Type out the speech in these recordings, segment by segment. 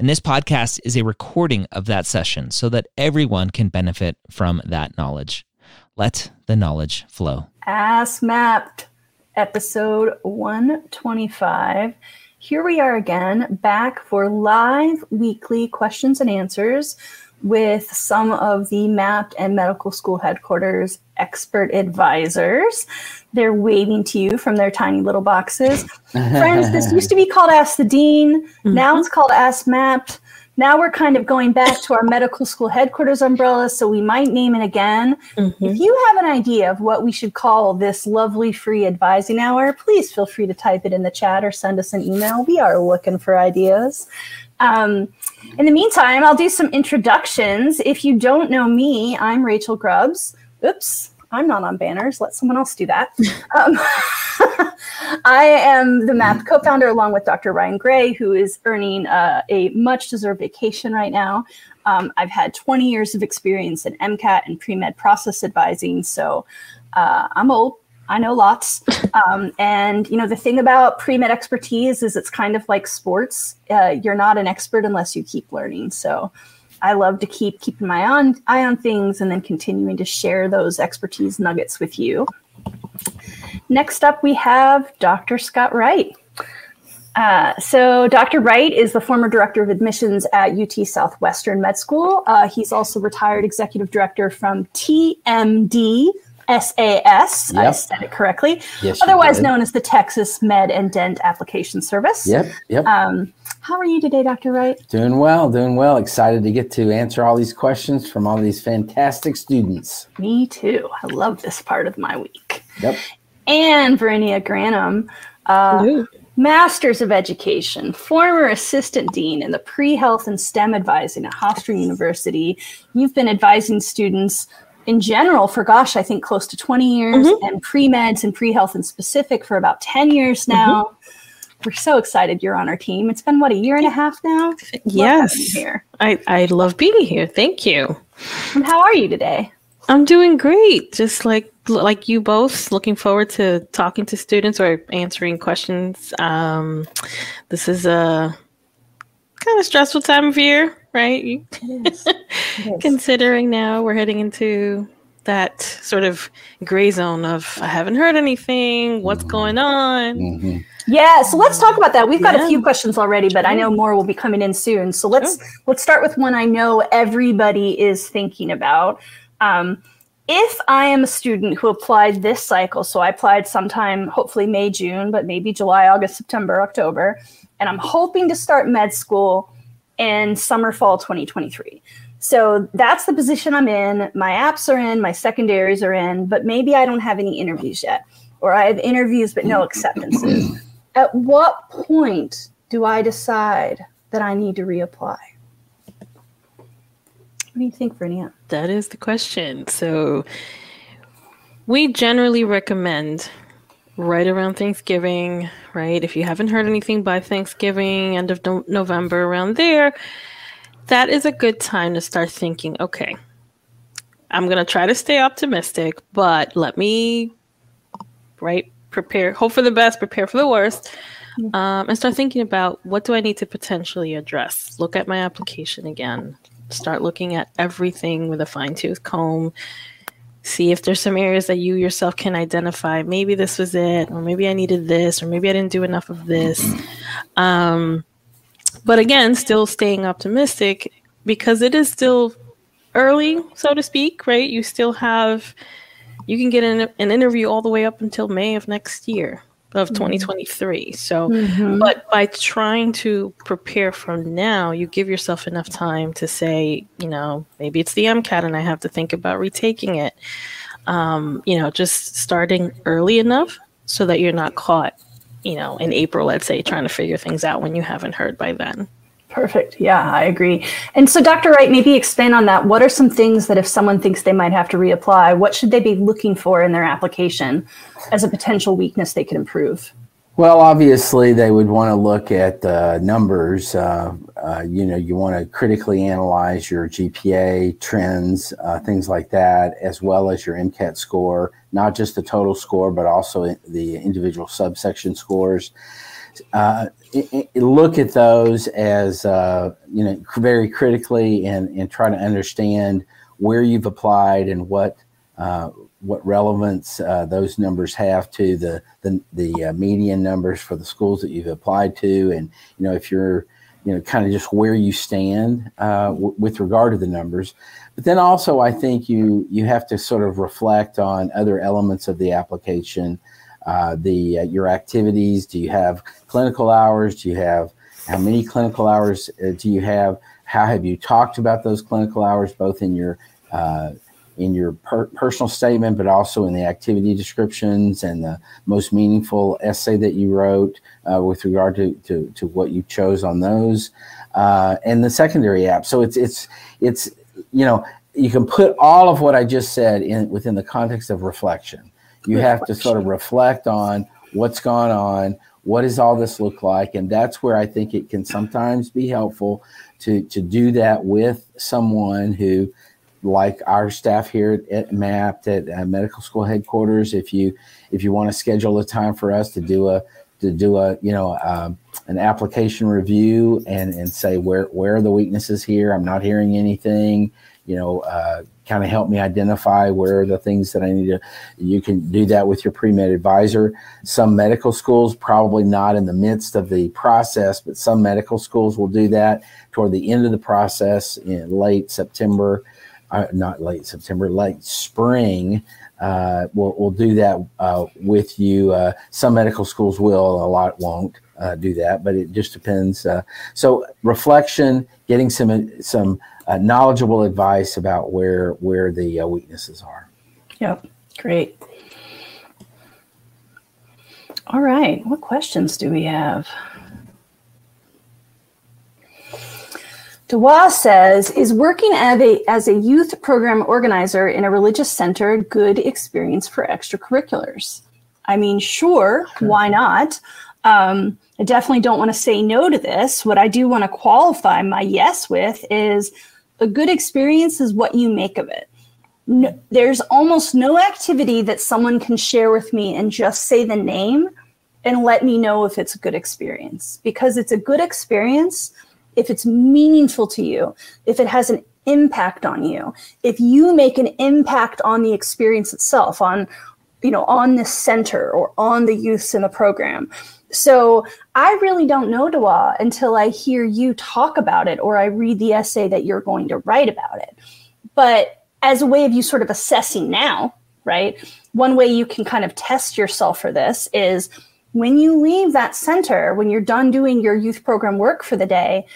and this podcast is a recording of that session so that everyone can benefit from that knowledge. Let the knowledge flow. Ask Mapped, episode 125. Here we are again, back for live weekly questions and answers with some of the MAPT and medical school headquarters expert advisors. They're waving to you from their tiny little boxes. Friends, this used to be called Ask the Dean. Mm-hmm. Now it's called Ask MAPT. Now we're kind of going back to our medical school headquarters umbrella, so we might name it again. Mm-hmm. If you have an idea of what we should call this lovely free advising hour, please feel free to type it in the chat or send us an email. We are looking for ideas. Um, in the meantime, I'll do some introductions. If you don't know me, I'm Rachel Grubbs. Oops, I'm not on banners. Let someone else do that. Um, I am the MAP co founder along with Dr. Ryan Gray, who is earning uh, a much deserved vacation right now. Um, I've had 20 years of experience in MCAT and pre med process advising. So uh, I'm old, I know lots. Um, and you know, the thing about pre med expertise is it's kind of like sports. Uh, you're not an expert unless you keep learning. So I love to keep keeping my on, eye on things and then continuing to share those expertise nuggets with you. Next up, we have Dr. Scott Wright. Uh, so, Dr. Wright is the former director of admissions at UT Southwestern Med School. Uh, he's also retired executive director from TMD, SAS. Yep. I said it correctly. Yes, Otherwise known as the Texas Med and Dent Application Service. Yep. Yep. Um, how are you today, Dr. Wright? Doing well, doing well. Excited to get to answer all these questions from all these fantastic students. Me too. I love this part of my week. Yep. And Verinia Granum, uh, Masters of Education, former assistant dean in the pre health and STEM advising at Hofstra University. You've been advising students in general for gosh, I think close to 20 years, mm-hmm. and pre meds and pre health in specific for about 10 years now. Mm-hmm. We're so excited you're on our team. It's been what a year and a half now. Yes, here. I I love being here. Thank you. And how are you today? I'm doing great. Just like like you both, looking forward to talking to students or answering questions. Um, this is a kind of stressful time of year right? Yes. yes. Considering now we're heading into that sort of gray zone of I haven't heard anything. What's mm-hmm. going on? Mm-hmm. Yeah, so let's talk about that. We've got yeah. a few questions already, but I know more will be coming in soon. So let's sure. let's start with one I know everybody is thinking about. Um, if I am a student who applied this cycle, so I applied sometime, hopefully May, June, but maybe July, August, September, October, and I'm hoping to start med school in summer fall 2023. So that's the position I'm in. My apps are in, my secondaries are in, but maybe I don't have any interviews yet, or I have interviews but no acceptances. At what point do I decide that I need to reapply? What do you think, Vernia? That is the question. So we generally recommend right around Thanksgiving, right? If you haven't heard anything by Thanksgiving, end of no- November, around there, that is a good time to start thinking, okay, I'm going to try to stay optimistic, but let me, right, prepare, hope for the best, prepare for the worst, mm-hmm. um, and start thinking about what do I need to potentially address? Look at my application again. Start looking at everything with a fine tooth comb see if there's some areas that you yourself can identify maybe this was it or maybe i needed this or maybe i didn't do enough of this. Um, but again still staying optimistic because it is still early so to speak right? You still have you can get an, an interview all the way up until may of next year of mm-hmm. 2023. So, mm-hmm. but by trying to prepare from now, you give yourself enough time to say, you know, maybe it's the MCAT and I have to think about retaking it. Um, you know, just starting early enough so that you're not caught, you know, in April, let's say, trying to figure things out when you haven't heard by then. Perfect. Yeah, I agree. And so, Dr. Wright, maybe expand on that. What are some things that if someone thinks they might have to reapply, what should they be looking for in their application as a potential weakness they could improve? Well, obviously, they would want to look at uh, numbers. Uh, uh, you know, you want to critically analyze your GPA trends, uh, things like that, as well as your MCAT score, not just the total score, but also the individual subsection scores. Uh, look at those as uh, you know very critically and, and try to understand where you've applied and what what relevance uh, those numbers have to the the, the uh, median numbers for the schools that you've applied to, and you know if you're you know kind of just where you stand uh, w- with regard to the numbers. But then also, I think you you have to sort of reflect on other elements of the application, uh, the uh, your activities. Do you have clinical hours? Do you have how many clinical hours uh, do you have? How have you talked about those clinical hours, both in your in your per- personal statement, but also in the activity descriptions and the most meaningful essay that you wrote uh, with regard to, to, to, what you chose on those, uh, and the secondary app. So it's it's it's you know you can put all of what I just said in within the context of reflection. You have to sort of reflect on what's gone on. What does all this look like? And that's where I think it can sometimes be helpful to to do that with someone who like our staff here at MAPT at uh, medical school headquarters. If you if you want to schedule a time for us to do a to do a you know um, an application review and and say where where are the weaknesses here? I'm not hearing anything. You know, uh, kind of help me identify where are the things that I need to. You can do that with your pre med advisor. Some medical schools probably not in the midst of the process, but some medical schools will do that toward the end of the process in late September uh, not late September, late spring. Uh, we'll, we'll do that uh, with you. Uh, some medical schools will, a lot won't uh, do that, but it just depends. Uh, so reflection, getting some some knowledgeable advice about where where the weaknesses are. Yep, great. All right, what questions do we have? Dewa says, is working as a, as a youth program organizer in a religious center a good experience for extracurriculars? I mean, sure, why not? Um, I definitely don't want to say no to this. What I do want to qualify my yes with is a good experience is what you make of it. No, there's almost no activity that someone can share with me and just say the name and let me know if it's a good experience. Because it's a good experience if it's meaningful to you, if it has an impact on you, if you make an impact on the experience itself, on you know, on the center or on the youths in the program. So I really don't know Dewa until I hear you talk about it or I read the essay that you're going to write about it. But as a way of you sort of assessing now, right? One way you can kind of test yourself for this is when you leave that center, when you're done doing your youth program work for the day,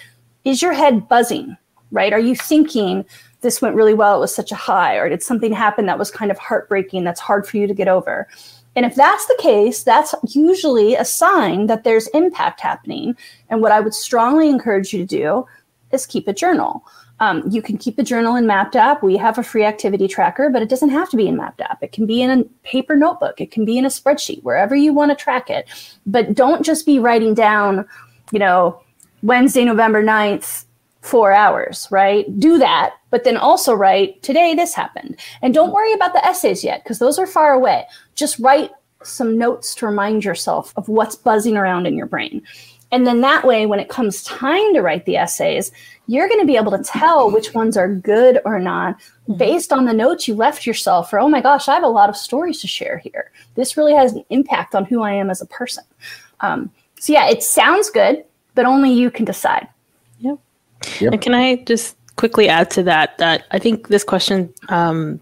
is your head buzzing, right? Are you thinking this went really well? It was such a high, or did something happen that was kind of heartbreaking that's hard for you to get over? And if that's the case, that's usually a sign that there's impact happening. And what I would strongly encourage you to do is keep a journal. Um, you can keep a journal in Mapped app. We have a free activity tracker, but it doesn't have to be in Mapped app. It can be in a paper notebook. It can be in a spreadsheet, wherever you want to track it. But don't just be writing down, you know, Wednesday, November 9th, four hours, right? Do that, but then also write, today this happened. And don't worry about the essays yet, because those are far away. Just write some notes to remind yourself of what's buzzing around in your brain. And then that way, when it comes time to write the essays, you're going to be able to tell which ones are good or not mm-hmm. based on the notes you left yourself for, oh my gosh, I have a lot of stories to share here. This really has an impact on who I am as a person. Um, so, yeah, it sounds good, but only you can decide. Yep. And can I just quickly add to that that I think this question, um,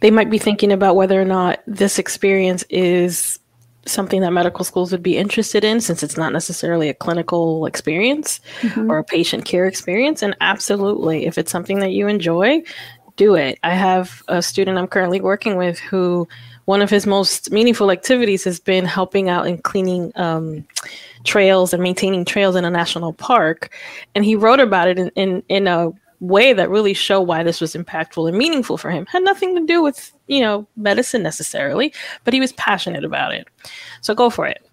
they might be thinking about whether or not this experience is something that medical schools would be interested in since it's not necessarily a clinical experience mm-hmm. or a patient care experience. And absolutely, if it's something that you enjoy, do it. I have a student I'm currently working with who one of his most meaningful activities has been helping out in cleaning um, trails and maintaining trails in a national park. And he wrote about it in, in, in a way that really showed why this was impactful and meaningful for him. Had nothing to do with, you know, medicine necessarily, but he was passionate about it. So go for it.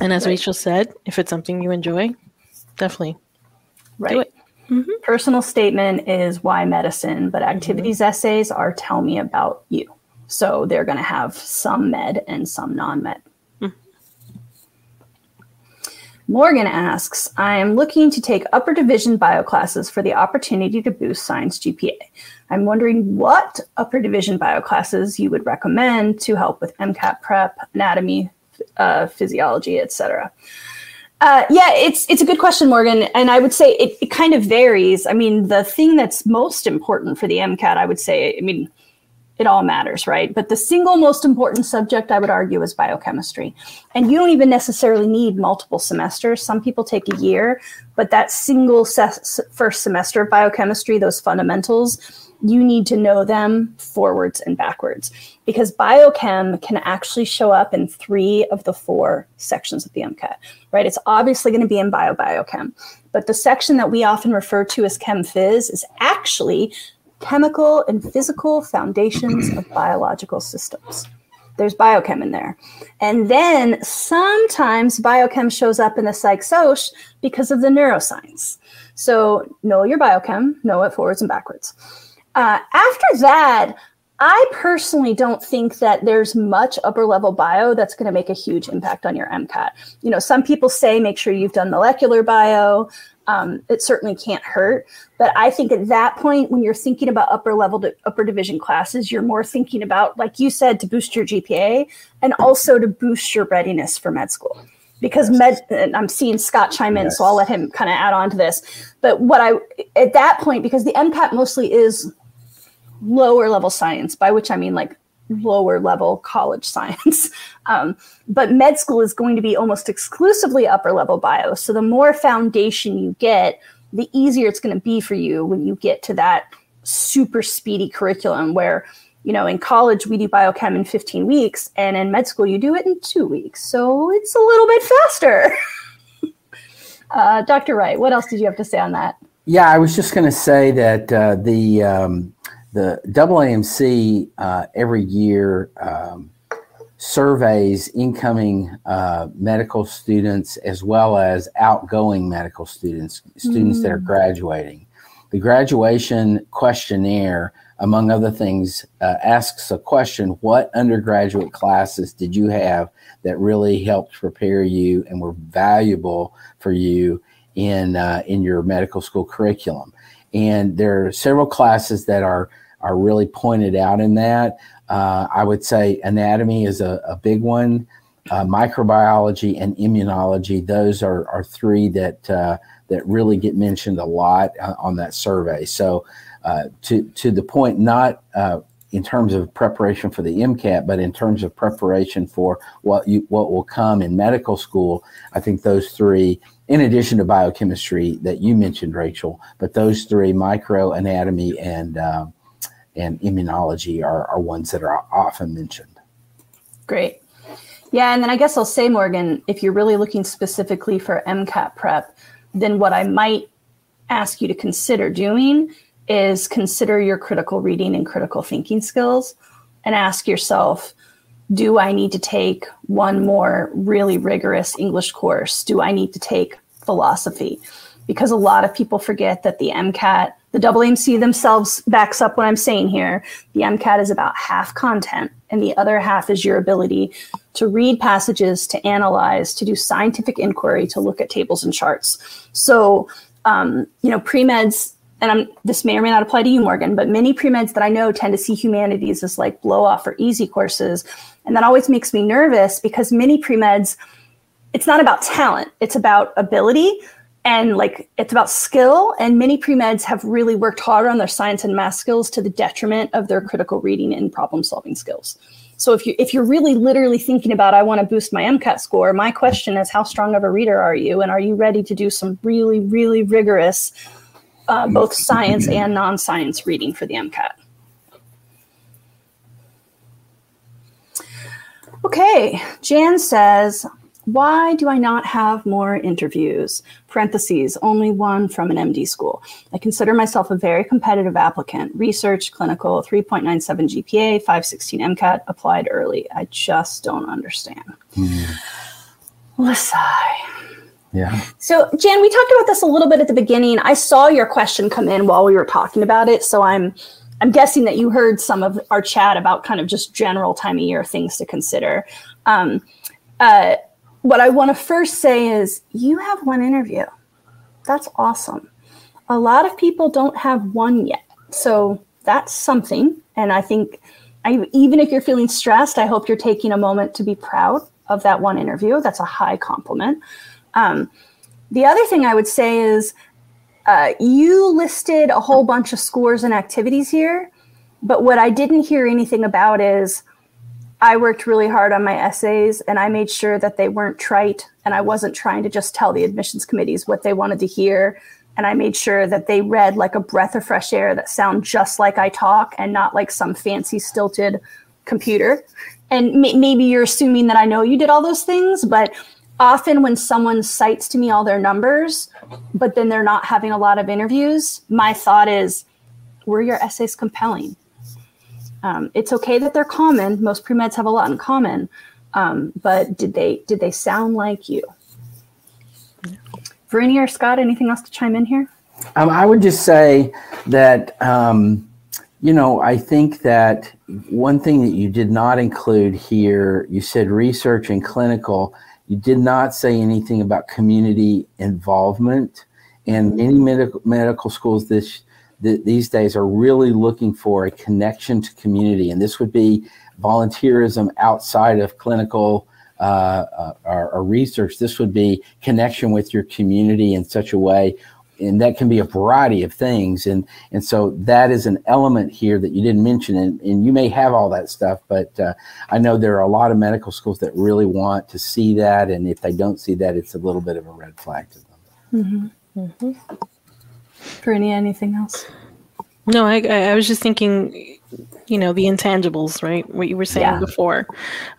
And as right. Rachel said, if it's something you enjoy, definitely right. do it. Mm-hmm. Personal statement is why medicine, but activities mm-hmm. essays are tell me about you. So they're going to have some med and some non med. Morgan asks I am looking to take upper division bio classes for the opportunity to boost science GPA. I'm wondering what upper division bio classes you would recommend to help with MCAT prep, anatomy, uh, physiology, etc. Uh, yeah, it's it's a good question, Morgan, and I would say it, it kind of varies. I mean, the thing that's most important for the MCAT, I would say, I mean, it all matters, right? But the single most important subject, I would argue, is biochemistry. And you don't even necessarily need multiple semesters. Some people take a year, but that single se- first semester of biochemistry, those fundamentals, you need to know them forwards and backwards because biochem can actually show up in three of the four sections of the MCAT, right? It's obviously going to be in bio biochem, but the section that we often refer to as chem phys is actually chemical and physical foundations of biological systems. There's biochem in there. And then sometimes biochem shows up in the psych because of the neuroscience. So know your biochem, know it forwards and backwards. Uh, after that, I personally don't think that there's much upper level bio that's going to make a huge impact on your MCAT. You know, some people say make sure you've done molecular bio. Um, it certainly can't hurt. But I think at that point, when you're thinking about upper level to upper division classes, you're more thinking about, like you said, to boost your GPA and also to boost your readiness for med school. Because med, I'm seeing Scott chime in, yes. so I'll let him kind of add on to this. But what I, at that point, because the MCAT mostly is lower level science, by which I mean like lower level college science. Um, but med school is going to be almost exclusively upper level bio. So the more foundation you get, the easier it's going to be for you when you get to that super speedy curriculum where you know in college we do biochem in 15 weeks and in med school you do it in two weeks so it's a little bit faster uh, dr wright what else did you have to say on that yeah i was just going to say that uh, the um, the AAMC uh, every year um, surveys incoming uh, medical students as well as outgoing medical students, students mm. that are mm. graduating. The graduation questionnaire, among other things, uh, asks a question What undergraduate classes did you have that really helped prepare you and were valuable for you in, uh, in your medical school curriculum? And there are several classes that are are really pointed out in that. Uh, I would say anatomy is a, a big one. Uh, microbiology and immunology; those are, are three that uh, that really get mentioned a lot uh, on that survey. So, uh, to to the point, not uh, in terms of preparation for the MCAT, but in terms of preparation for what you what will come in medical school, I think those three, in addition to biochemistry that you mentioned, Rachel, but those three, micro, anatomy, and and immunology are, are ones that are often mentioned. Great. Yeah, and then I guess I'll say, Morgan, if you're really looking specifically for MCAT prep, then what I might ask you to consider doing is consider your critical reading and critical thinking skills and ask yourself, do I need to take one more really rigorous English course? Do I need to take philosophy? Because a lot of people forget that the MCAT the AAMC themselves backs up what I'm saying here. The MCAT is about half content, and the other half is your ability to read passages, to analyze, to do scientific inquiry, to look at tables and charts. So, um, you know, pre meds, and I'm, this may or may not apply to you, Morgan, but many pre meds that I know tend to see humanities as like blow off or easy courses. And that always makes me nervous because many pre meds, it's not about talent, it's about ability and like it's about skill and many pre-meds have really worked hard on their science and math skills to the detriment of their critical reading and problem solving skills. So if you if you're really literally thinking about i want to boost my mcat score my question is how strong of a reader are you? And are you ready to do some really really rigorous uh, both science and non-science reading for the mcat Okay, Jan says, why do I not have more interviews? Parentheses, only one from an MD school. I consider myself a very competitive applicant. Research, clinical, 3.97 GPA, 516 MCAT, applied early. I just don't understand. Mm. Yeah. So, Jan, we talked about this a little bit at the beginning. I saw your question come in while we were talking about it, so I'm I'm guessing that you heard some of our chat about kind of just general time of year things to consider. Um, uh, what I want to first say is you have one interview. That's awesome. A lot of people don't have one yet. So that's something. And I think I, even if you're feeling stressed, I hope you're taking a moment to be proud of that one interview. That's a high compliment. Um, the other thing I would say is uh, you listed a whole bunch of scores and activities here, but what I didn't hear anything about is I worked really hard on my essays and I made sure that they weren't trite and I wasn't trying to just tell the admissions committees what they wanted to hear. And I made sure that they read like a breath of fresh air that sound just like I talk and not like some fancy stilted computer. And may- maybe you're assuming that I know you did all those things, but often when someone cites to me all their numbers, but then they're not having a lot of interviews, my thought is, were your essays compelling? Um, it's okay that they're common. Most pre-meds have a lot in common, um, but did they did they sound like you? Verini or Scott, anything else to chime in here? Um, I would just say that um, you know I think that one thing that you did not include here, you said research and clinical. You did not say anything about community involvement, and many medical medical schools this these days are really looking for a connection to community, and this would be volunteerism outside of clinical uh, uh, or, or, research. This would be connection with your community in such a way, and that can be a variety of things. And and so that is an element here that you didn't mention, and, and you may have all that stuff, but uh, I know there are a lot of medical schools that really want to see that, and if they don't see that, it's a little bit of a red flag to them. Mm-hmm. Mm-hmm. Verini, anything else? No, I, I was just thinking, you know, the intangibles, right? What you were saying yeah. before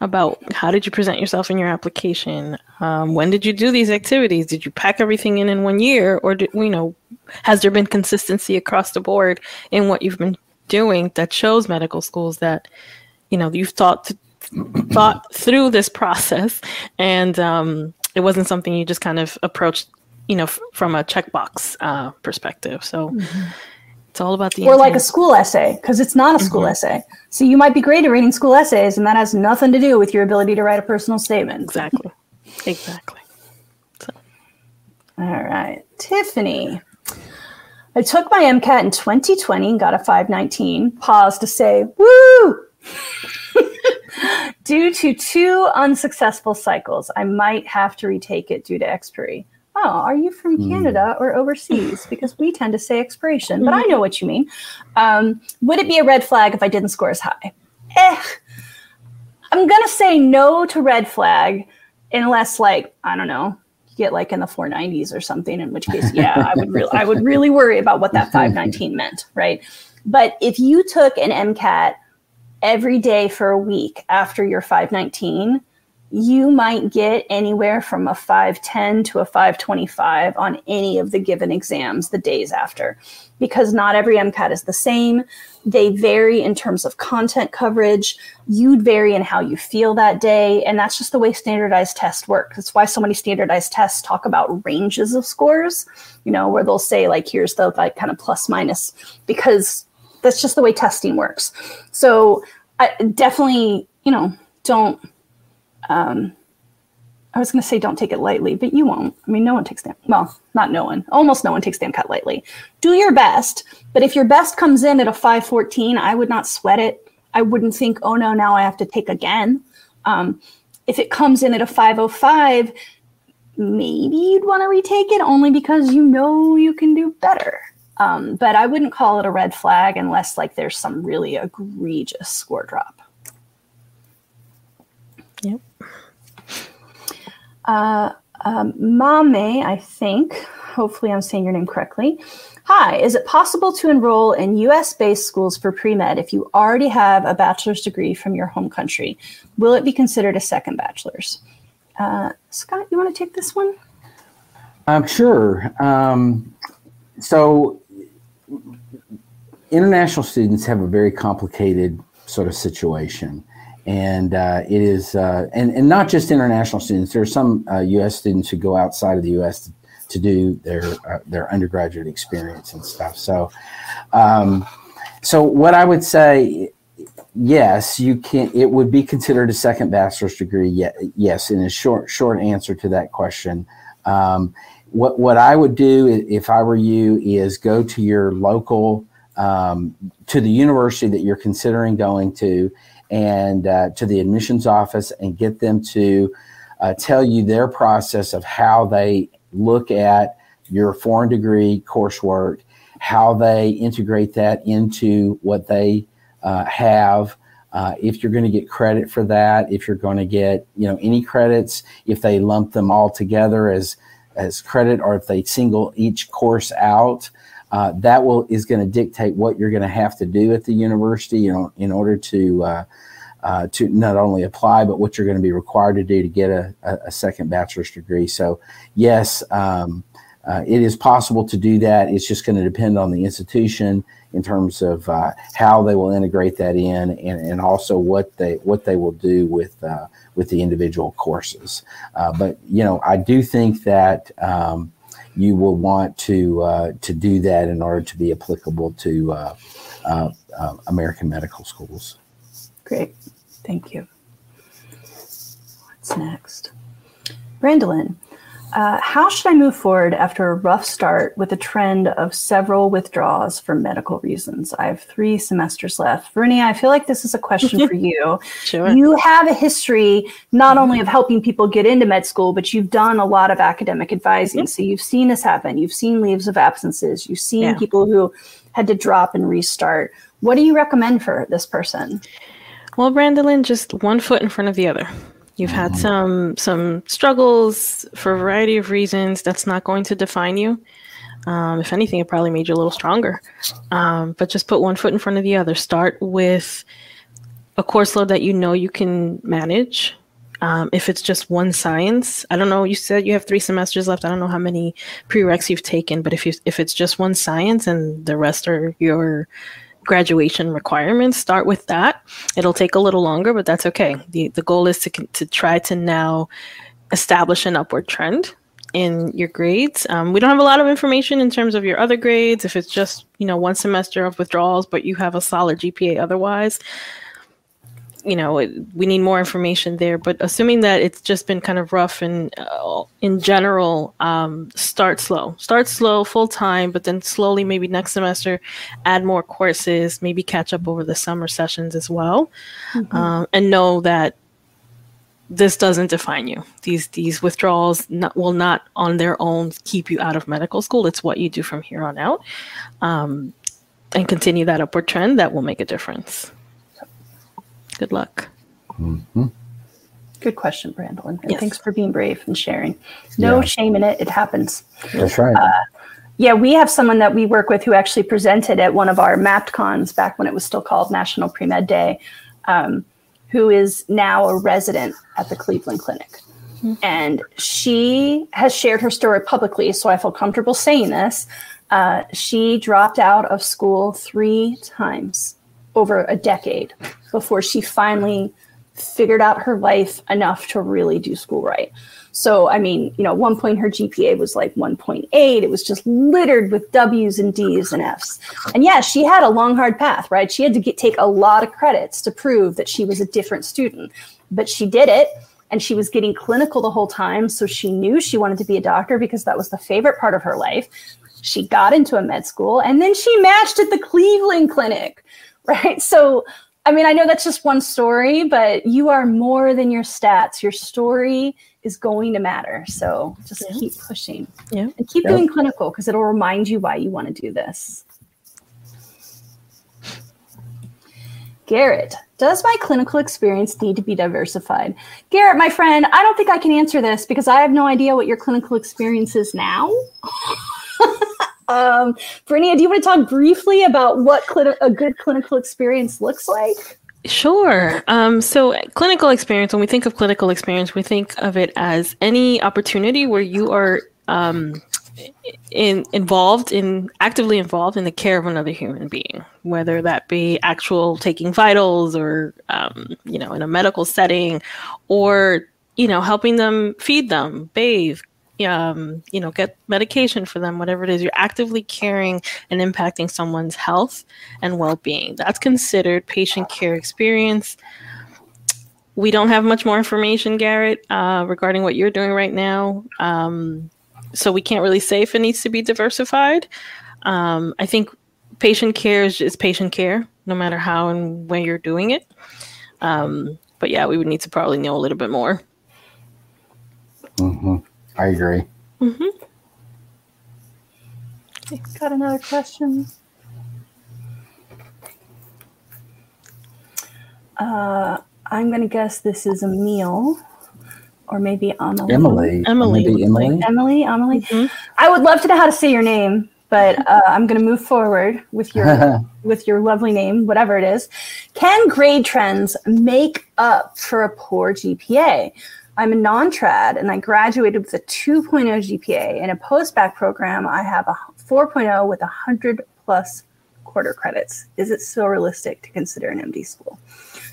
about how did you present yourself in your application? Um, when did you do these activities? Did you pack everything in in one year, or did you know, has there been consistency across the board in what you've been doing that shows medical schools that, you know, you've thought to, thought through this process and um, it wasn't something you just kind of approached you know, f- from a checkbox uh, perspective. So mm-hmm. it's all about the or intent. like a school essay because it's not a school mm-hmm. essay. So you might be great at reading school essays, and that has nothing to do with your ability to write a personal statement. Exactly. exactly. So. All right, Tiffany. I took my MCAT in 2020 and got a 519. Pause to say, woo! due to two unsuccessful cycles, I might have to retake it due to expiry oh, are you from hmm. Canada or overseas? Because we tend to say expiration, but I know what you mean. Um, would it be a red flag if I didn't score as high? Eh, I'm going to say no to red flag unless, like, I don't know, you get like in the 490s or something, in which case, yeah, I would really, I would really worry about what that 519 meant, right? But if you took an MCAT every day for a week after your 519, you might get anywhere from a 510 to a 525 on any of the given exams the days after because not every MCAT is the same. They vary in terms of content coverage. You'd vary in how you feel that day. And that's just the way standardized tests work. That's why so many standardized tests talk about ranges of scores, you know, where they'll say, like, here's the like kind of plus minus, because that's just the way testing works. So I definitely, you know, don't um, I was going to say don't take it lightly, but you won't. I mean, no one takes them. Well, not no one. Almost no one takes the MCAT lightly. Do your best, but if your best comes in at a 514, I would not sweat it. I wouldn't think, oh no, now I have to take again. Um, if it comes in at a 505, maybe you'd want to retake it only because you know you can do better. Um, but I wouldn't call it a red flag unless like there's some really egregious score drop. Yep. Um, Mame, I think, hopefully I'm saying your name correctly. Hi, is it possible to enroll in US based schools for pre med if you already have a bachelor's degree from your home country? Will it be considered a second bachelor's? Uh, Scott, you want to take this one? I'm sure. Um, so, international students have a very complicated sort of situation. And uh, it is, uh, and, and not just international students. There are some U.S. Uh, students who go outside of the U.S. to, to do their uh, their undergraduate experience and stuff. So, um, so what I would say, yes, you can. It would be considered a second bachelor's degree. yes, in a short short answer to that question. Um, what what I would do if I were you is go to your local um, to the university that you're considering going to and uh, to the admissions office and get them to uh, tell you their process of how they look at your foreign degree coursework, how they integrate that into what they uh, have. Uh, if you're going to get credit for that, if you're going to get you know any credits, if they lump them all together as as credit, or if they single each course out, uh, that will is going to dictate what you're going to have to do at the university, you know, in order to uh, uh, to not only apply, but what you're going to be required to do to get a, a second bachelor's degree. So, yes, um, uh, it is possible to do that. It's just going to depend on the institution in terms of uh, how they will integrate that in, and, and also what they what they will do with uh, with the individual courses. but you know, I do think that. Um, you will want to uh, to do that in order to be applicable to uh, uh, uh American medical schools. Great, thank you. What's next? Brandolyn, uh, how should I move forward after a rough start with a trend of several withdrawals for medical reasons? I have three semesters left. Vernie, I feel like this is a question for you. Sure. You have a history not only of helping people get into med school, but you've done a lot of academic advising. Yep. So you've seen this happen. You've seen leaves of absences. You've seen yeah. people who had to drop and restart. What do you recommend for this person? Well, Brandolyn, just one foot in front of the other. You've had mm-hmm. some some struggles for a variety of reasons. That's not going to define you. Um, if anything, it probably made you a little stronger. Um, but just put one foot in front of the other. Start with a course load that you know you can manage. Um, if it's just one science, I don't know. You said you have three semesters left. I don't know how many prereqs you've taken, but if you if it's just one science and the rest are your graduation requirements. Start with that. It'll take a little longer, but that's okay. The, the goal is to, to try to now establish an upward trend in your grades. Um, we don't have a lot of information in terms of your other grades. If it's just, you know, one semester of withdrawals, but you have a solid GPA otherwise, you know we need more information there. But assuming that it's just been kind of rough and uh, in general um, start slow. Start slow full time but then slowly maybe next semester add more courses maybe catch up over the summer sessions as well. Mm-hmm. um, and know that this doesn't define you. These these withdrawals not, will not on their own keep you out of medical school. It's what you do from here on out. Um, and continue that upward trend that will make a difference Good luck. Mm-hmm. Good question, Brandon. And yes. thanks for being brave and sharing. No yeah. shame in it. It happens. That's right. Uh, yeah, we have someone that we work with who actually presented at one of our MAPT cons back when it was still called National Pre-Med Day, um, who is now a resident at the Cleveland Clinic. Mm-hmm. And she has shared her story publicly, so I feel comfortable saying this. Uh, she dropped out of school three times over a decade before she finally figured out her life enough to really do school right. So, I mean, you know, at one point her GPA was like 1.8. It was just littered with W's and D's and F's. And yeah, she had a long, hard path, right? She had to get, take a lot of credits to prove that she was a different student, but she did it. And she was getting clinical the whole time. So she knew she wanted to be a doctor because that was the favorite part of her life. She got into a med school and then she matched at the Cleveland Clinic, right? So, I mean, I know that's just one story, but you are more than your stats. Your story is going to matter. So just yeah. keep pushing. Yeah. And keep yeah. doing clinical because it'll remind you why you want to do this. Garrett, does my clinical experience need to be diversified? Garrett, my friend, I don't think I can answer this because I have no idea what your clinical experience is now. Um, Brittany, do you want to talk briefly about what a good clinical experience looks like? Sure. Um, so, clinical experience, when we think of clinical experience, we think of it as any opportunity where you are um, in, involved in actively involved in the care of another human being, whether that be actual taking vitals or um, you know in a medical setting, or you know helping them feed them, bathe, um, you know, get medication for them, whatever it is, you're actively caring and impacting someone's health and well being. That's considered patient care experience. We don't have much more information, Garrett, uh, regarding what you're doing right now. Um, so we can't really say if it needs to be diversified. Um, I think patient care is, is, patient care, no matter how and when you're doing it. Um, but yeah, we would need to probably know a little bit more. Mm-hmm. I agree. Mm-hmm. Okay, got another question. Uh, I'm going to guess this is Emil or maybe Emily. Emily. Emily. Maybe Emily. Emily. Emily. Mhm. I would love to know how to say your name, but uh, I'm going to move forward with your with your lovely name, whatever it is. Can grade trends make up for a poor GPA? I'm a non-trad and I graduated with a 2.0 GPA. In a post-bac program, I have a 4.0 with 100 plus quarter credits. Is it still realistic to consider an MD school?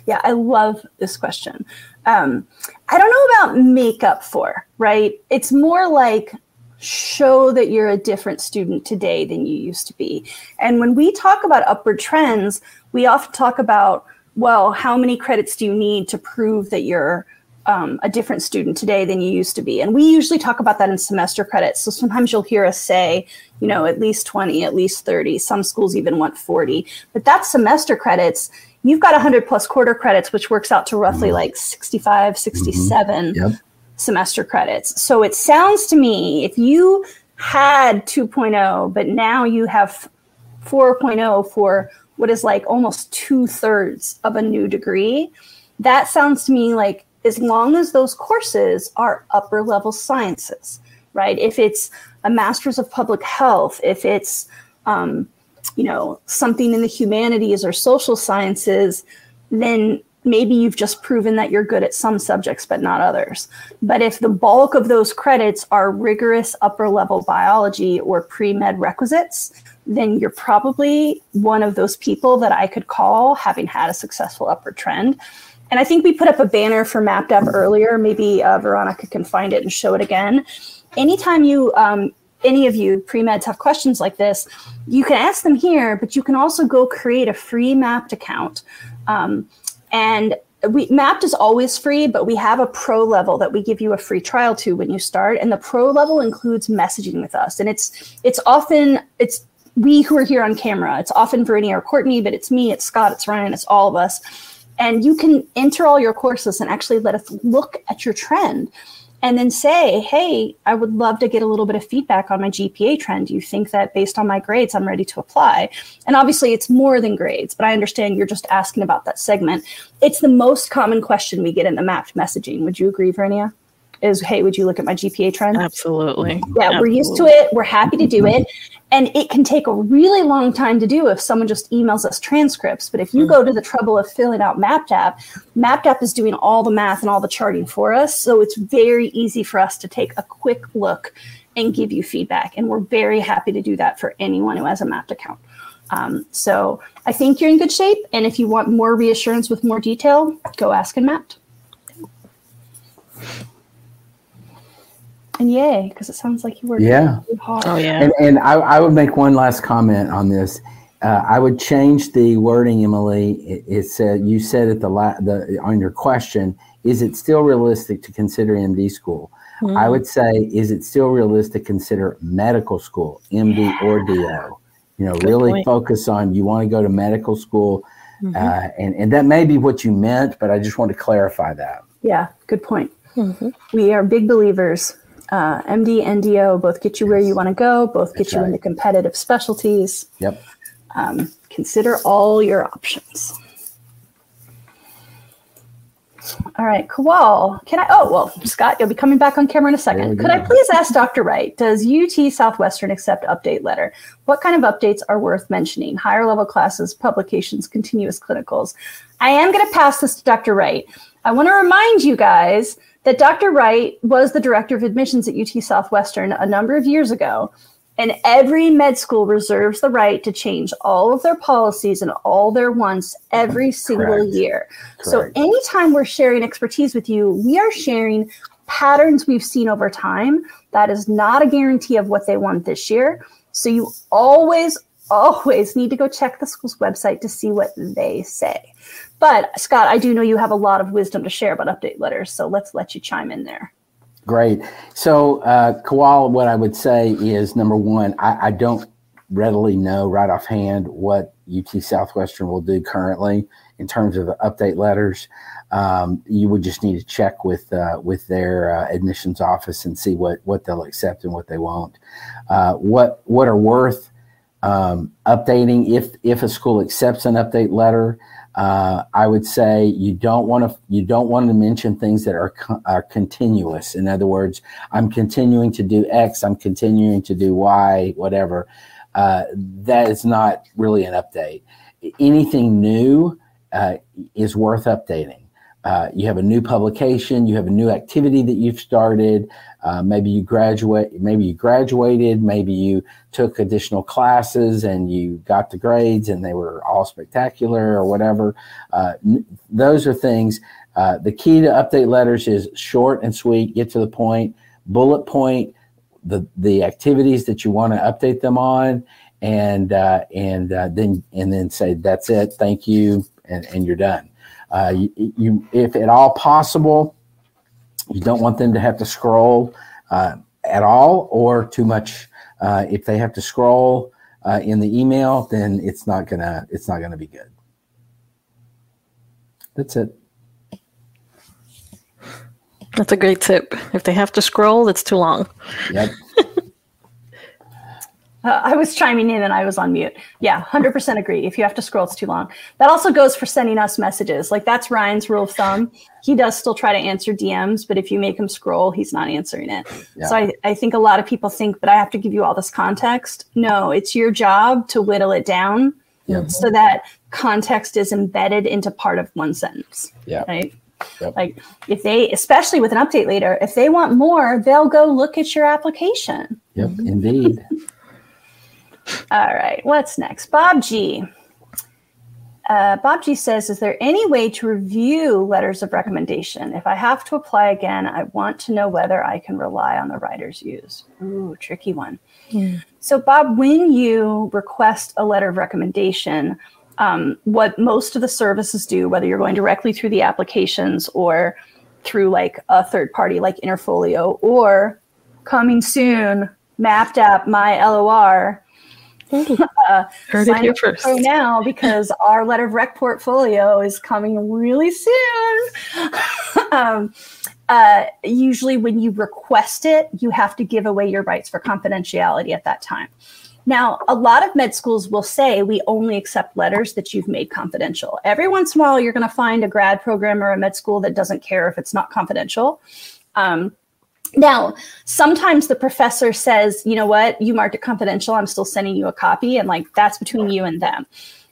Yeah, I love this question. Um, I don't know about make up for, right? It's more like show that you're a different student today than you used to be. And when we talk about upward trends, we often talk about, well, how many credits do you need to prove that you're um, a different student today than you used to be. And we usually talk about that in semester credits. So sometimes you'll hear us say, you know, at least 20, at least 30. Some schools even want 40. But that's semester credits. You've got 100 plus quarter credits, which works out to roughly Mhm. like 65, 67 Yep. semester credits. So it sounds to me if you had 2.0, but now you have 4.0 for what is like almost two thirds of a new degree, that sounds to me like as long as those courses are upper level sciences, right? If it's a master's of public health, if it's, um, you know, something in the humanities or social sciences, then maybe you've just proven that you're good at some subjects but not others. But if the bulk of those credits are rigorous upper level biology or pre med requisites, then you're probably one of those people that I could call having had a successful upward trend. And I think we put up a banner for Mapped Up earlier. Maybe uh, Veronica can find it and show it again. Anytime you, um, any of you pre-meds have questions like this, you can ask them here, but you can also go create a free Mapped account. Um, and we Mapped is always free, but we have a pro level that we give you a free trial to when you start. And the pro level includes messaging with us. And it's it's often it's we who are here on camera. It's often Verinia or Courtney, but it's me, it's Scott, it's Ryan, it's all of us. And you can enter all your courses and actually let us look at your trend and then say, hey, I would love to get a little bit of feedback on my GPA trend. Do you think that based on my grades, I'm ready to apply? And obviously, it's more than grades, but I understand you're just asking about that segment. It's the most common question we get in the mapped messaging. Would you agree, Vernia? Is, hey, would you look at my GPA trend? Absolutely. Yeah, we're used to it. We're happy to do it. And it can take a really long time to do if someone just emails us transcripts. But if you go to the trouble of filling out MappedApp, MappedApp is doing all the math and all the charting for us. So it's very easy for us to take a quick look and give you feedback. And we're very happy to do that for anyone who has a mapped account. Um, so I think you're in good shape. And if you want more reassurance with more detail, go ask and mapped. And yay, because it sounds like you worked Yeah. really hard. Oh yeah. And, and I, I would make one last comment on this. Uh, I would change the wording, Emily. It, it said you said at the, la- the on your question, is it still realistic to consider MD school? Mm-hmm. I would say, is it still realistic to consider medical school, MD or DO? You know, Good really point. focus on you want to go to medical school, Mhm. uh, and and that may be what you meant, but I just want to clarify that. Yeah, good point. Mhm. We are big believers. Uh, MD and DO both get you where you want to go, both get That's you right. into competitive specialties. Yep. Um, consider all your options. All right, Kowal, can I? Oh, well, Scott, you'll be coming back on camera in a second. Could I please ask Dr. Wright, does UT Southwestern accept update letter? What kind of updates are worth mentioning? Higher level classes, publications, continuous clinicals. I am going to pass this to Dr. Wright. I want to remind you guys that Dr. Wright was the director of admissions at UT Southwestern a number of years ago. And every med school reserves the right to change all of their policies and all their wants every single Correct. year. So anytime we're sharing expertise with you, we are sharing patterns we've seen over time. That is not a guarantee of what they want this year. So you always, always need to go check the school's website to see what they say. But Scott, I do know you have a lot of wisdom to share about update letters, so let's let you chime in there. Great. So, uh, Kowal, what I would say is number one, I, I don't readily know right offhand what UT Southwestern will do currently in terms of update letters. Um, you would just need to check with uh, with their uh, admissions office and see what what they'll accept and what they won't. Uh, what what are worth um, updating if if a school accepts an update letter. Uh, I would say you don't want to you don't want to mention things that are co- are continuous. In other words, I'm continuing to do X, I'm continuing to do Y, whatever. Uh, that is not really an update. Anything new uh, is worth updating. Uh, you have a new publication, you have a new activity that you've started. Uh, maybe you graduate, maybe you graduated, maybe you took additional classes and you got the grades and they were all spectacular or whatever. Uh, those are things. Uh, the key to update letters is short and sweet, get to the point, bullet point the the activities that you want to update them on, and uh, and uh, then and then say that's it, thank you, and, and you're done. Uh, you, you, if at all possible, you don't want them to have to scroll uh, at all or too much. Uh, if they have to scroll uh, in the email, then it's not gonna it's not gonna be good. That's it. That's a great tip. If they have to scroll, it's too long. Yep. Uh, I was chiming in and I was on mute. Yeah, 100% agree. If you have to scroll, it's too long. That also goes for sending us messages. Like, that's Ryan's rule of thumb. He does still try to answer DMs, but if you make him scroll, he's not answering it. Yeah. So I, I think a lot of people think, but I have to give you all this context. No, it's your job to whittle it down Yep. so that context is embedded into part of one sentence. Yeah. Right. Yep. Like, if they, especially with an update later, if they want more, they'll go look at your application. Yep. Indeed. All right, what's next? Bob G. Uh, Bob G says, Is there any way to review letters of recommendation? If I have to apply again, I want to know whether I can rely on the writer's use. Ooh, tricky one. So, Bob, when you request a letter of recommendation, um, what most of the services do, whether you're going directly through the applications or through like a third party like Interfolio or coming soon, Mappd App, My LOR, uh, Heard it here up first. Now because our letter of rec portfolio is coming really soon. um, uh, usually, when you request it, you have to give away your rights for confidentiality at that time. Now, a lot of med schools will say we only accept letters that you've made confidential. Every once in a while, you're going to find a grad program or a med school that doesn't care if it's not confidential. Um, now, sometimes the professor says, you know what, you marked it confidential. I'm still sending you a copy. And like, that's between you and them.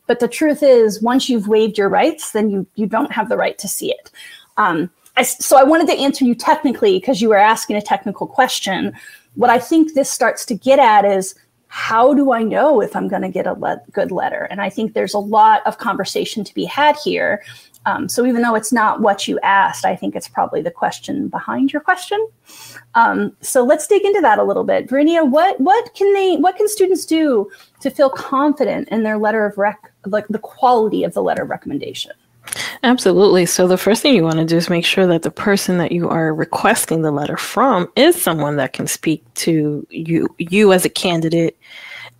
But the truth is, once you've waived your rights, then you, you don't have the right to see it. Um, I, so I wanted to answer you technically because you were asking a technical question. What I think this starts to get at is how do I know if I'm going to get a le- good letter? And I think there's a lot of conversation to be had here. Um, so even though it's not what you asked, I think it's probably the question behind your question. Um, so let's dig into that a little bit. Verinia, what what can they what can students do to feel confident in their letter of rec like the quality of the letter of recommendation? Absolutely. So the first thing you want to do is make sure that the person that you are requesting the letter from is someone that can speak to you you as a candidate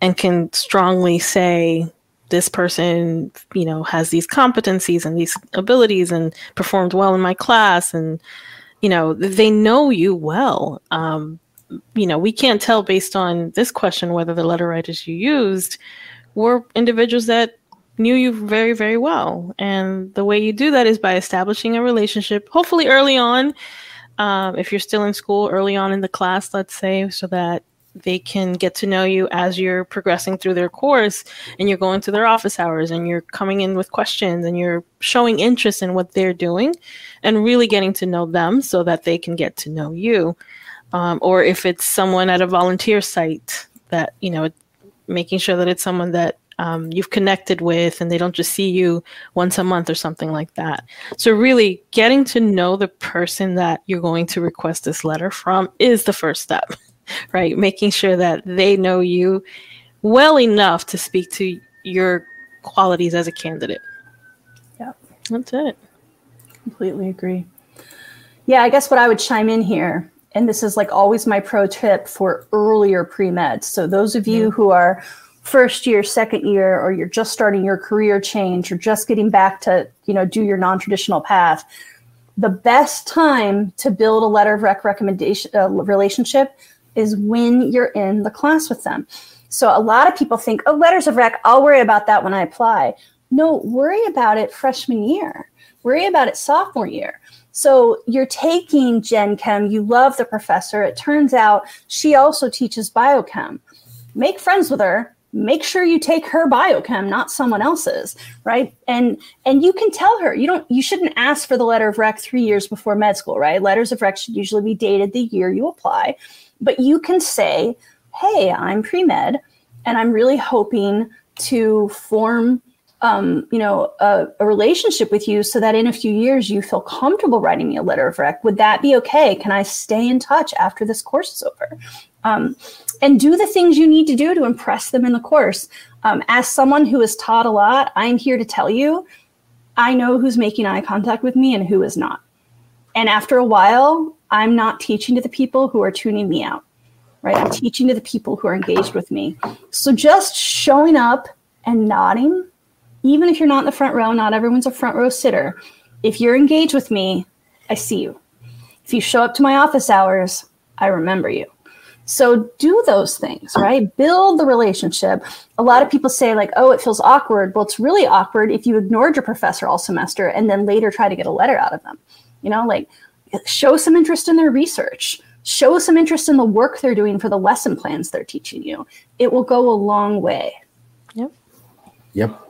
and can strongly say this person, you know, has these competencies and these abilities and performed well in my class and you know, they know you well. Um, you know, we can't tell based on this question whether the letter writers you used were individuals that knew you very, very well. And the way you do that is by establishing a relationship, hopefully early on, um, if you're still in school, early on in the class, let's say, so that they can get to know you as you're progressing through their course and you're going to their office hours and you're coming in with questions and you're showing interest in what they're doing and really getting to know them so that they can get to know you. Um, or if it's someone at a volunteer site that, you know, making sure that it's someone that um, you've connected with and they don't just see you once a month or something like that. So, really getting to know the person that you're going to request this letter from is the first step. right? Making sure that they know you well enough to speak to your qualities as a candidate. Yeah. That's it. Completely agree. Yeah, I guess what I would chime in here, and this is like always my pro tip for earlier pre med. So, those of you who are first year, second year, or you're just starting your career change, you're just getting back to, you know, do your non traditional path, the best time to build a letter of rec recommendation uh, relationship is when you're in the class with them. So a lot of people think, oh, letters of rec, I'll worry about that when I apply. No, worry about it freshman year. Worry about it sophomore year. So you're taking Gen Chem, you love the professor. It turns out she also teaches biochem. Make friends with her. Make sure you take her biochem, not someone else's, right? And and you can tell her you don't you shouldn't ask for the letter of rec three years before med school, right? Letters of rec should usually be dated the year you apply. But you can say, hey, I'm pre med, and I'm really hoping to form um, you know, a, a, relationship with you so that in a few years you feel comfortable writing me a letter of rec. Would that be okay? Can I stay in touch after this course is over? Um, and do the things you need to do to impress them in the course. Um, as someone who has taught a lot, I'm here to tell you I know who's making eye contact with me and who is not. And after a while, I'm not teaching to the people who are tuning me out, right? I'm teaching to the people who are engaged with me. So just showing up and nodding, even if you're not in the front row, not everyone's a front row sitter. If you're engaged with me, I see you. If you show up to my office hours, I remember you. So do those things, right? Build the relationship. A lot of people say, like, oh, it feels awkward. Well, it's really awkward if you ignored your professor all semester and then later try to get a letter out of them. You know, like show some interest in their research. Show some interest in the work they're doing for the lesson plans they're teaching you. It will go a long way. Yep. Yep.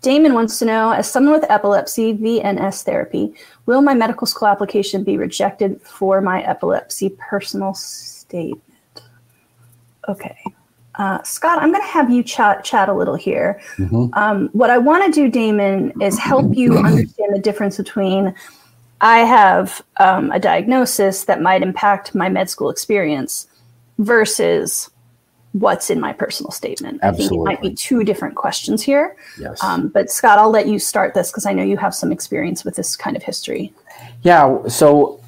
Damon wants to know, as someone with epilepsy, VNS therapy, will my medical school application be rejected for my epilepsy personal statement? Okay. Uh, Scott, I'm going to have you chat chat a little here. Mm-hmm. Um, what I want to do, Damon, is help you understand the difference between I have um, a diagnosis that might impact my med school experience versus what's in my personal statement. Absolutely. I think it might be two different questions here. Yes. Um, but Scott, I'll let you start this because I know you have some experience with this kind of history. Yeah. So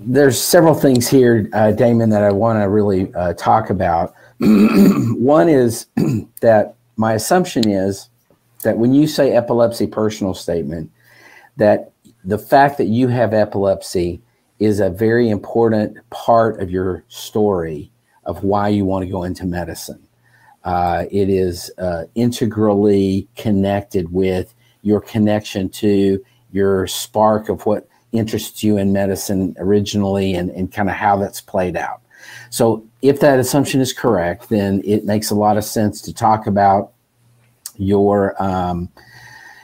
there's several things here, uh, Damon, that I want to really uh, talk about. One is that my assumption is that when you say epilepsy personal statement, that the fact that you have epilepsy is a very important part of your story of why you want to go into medicine. Uh, it is uh, integrally connected with your connection to your spark of what interests you in medicine originally and, and kind of how that's played out. So, if that assumption is correct, then it makes a lot of sense to talk about your, um,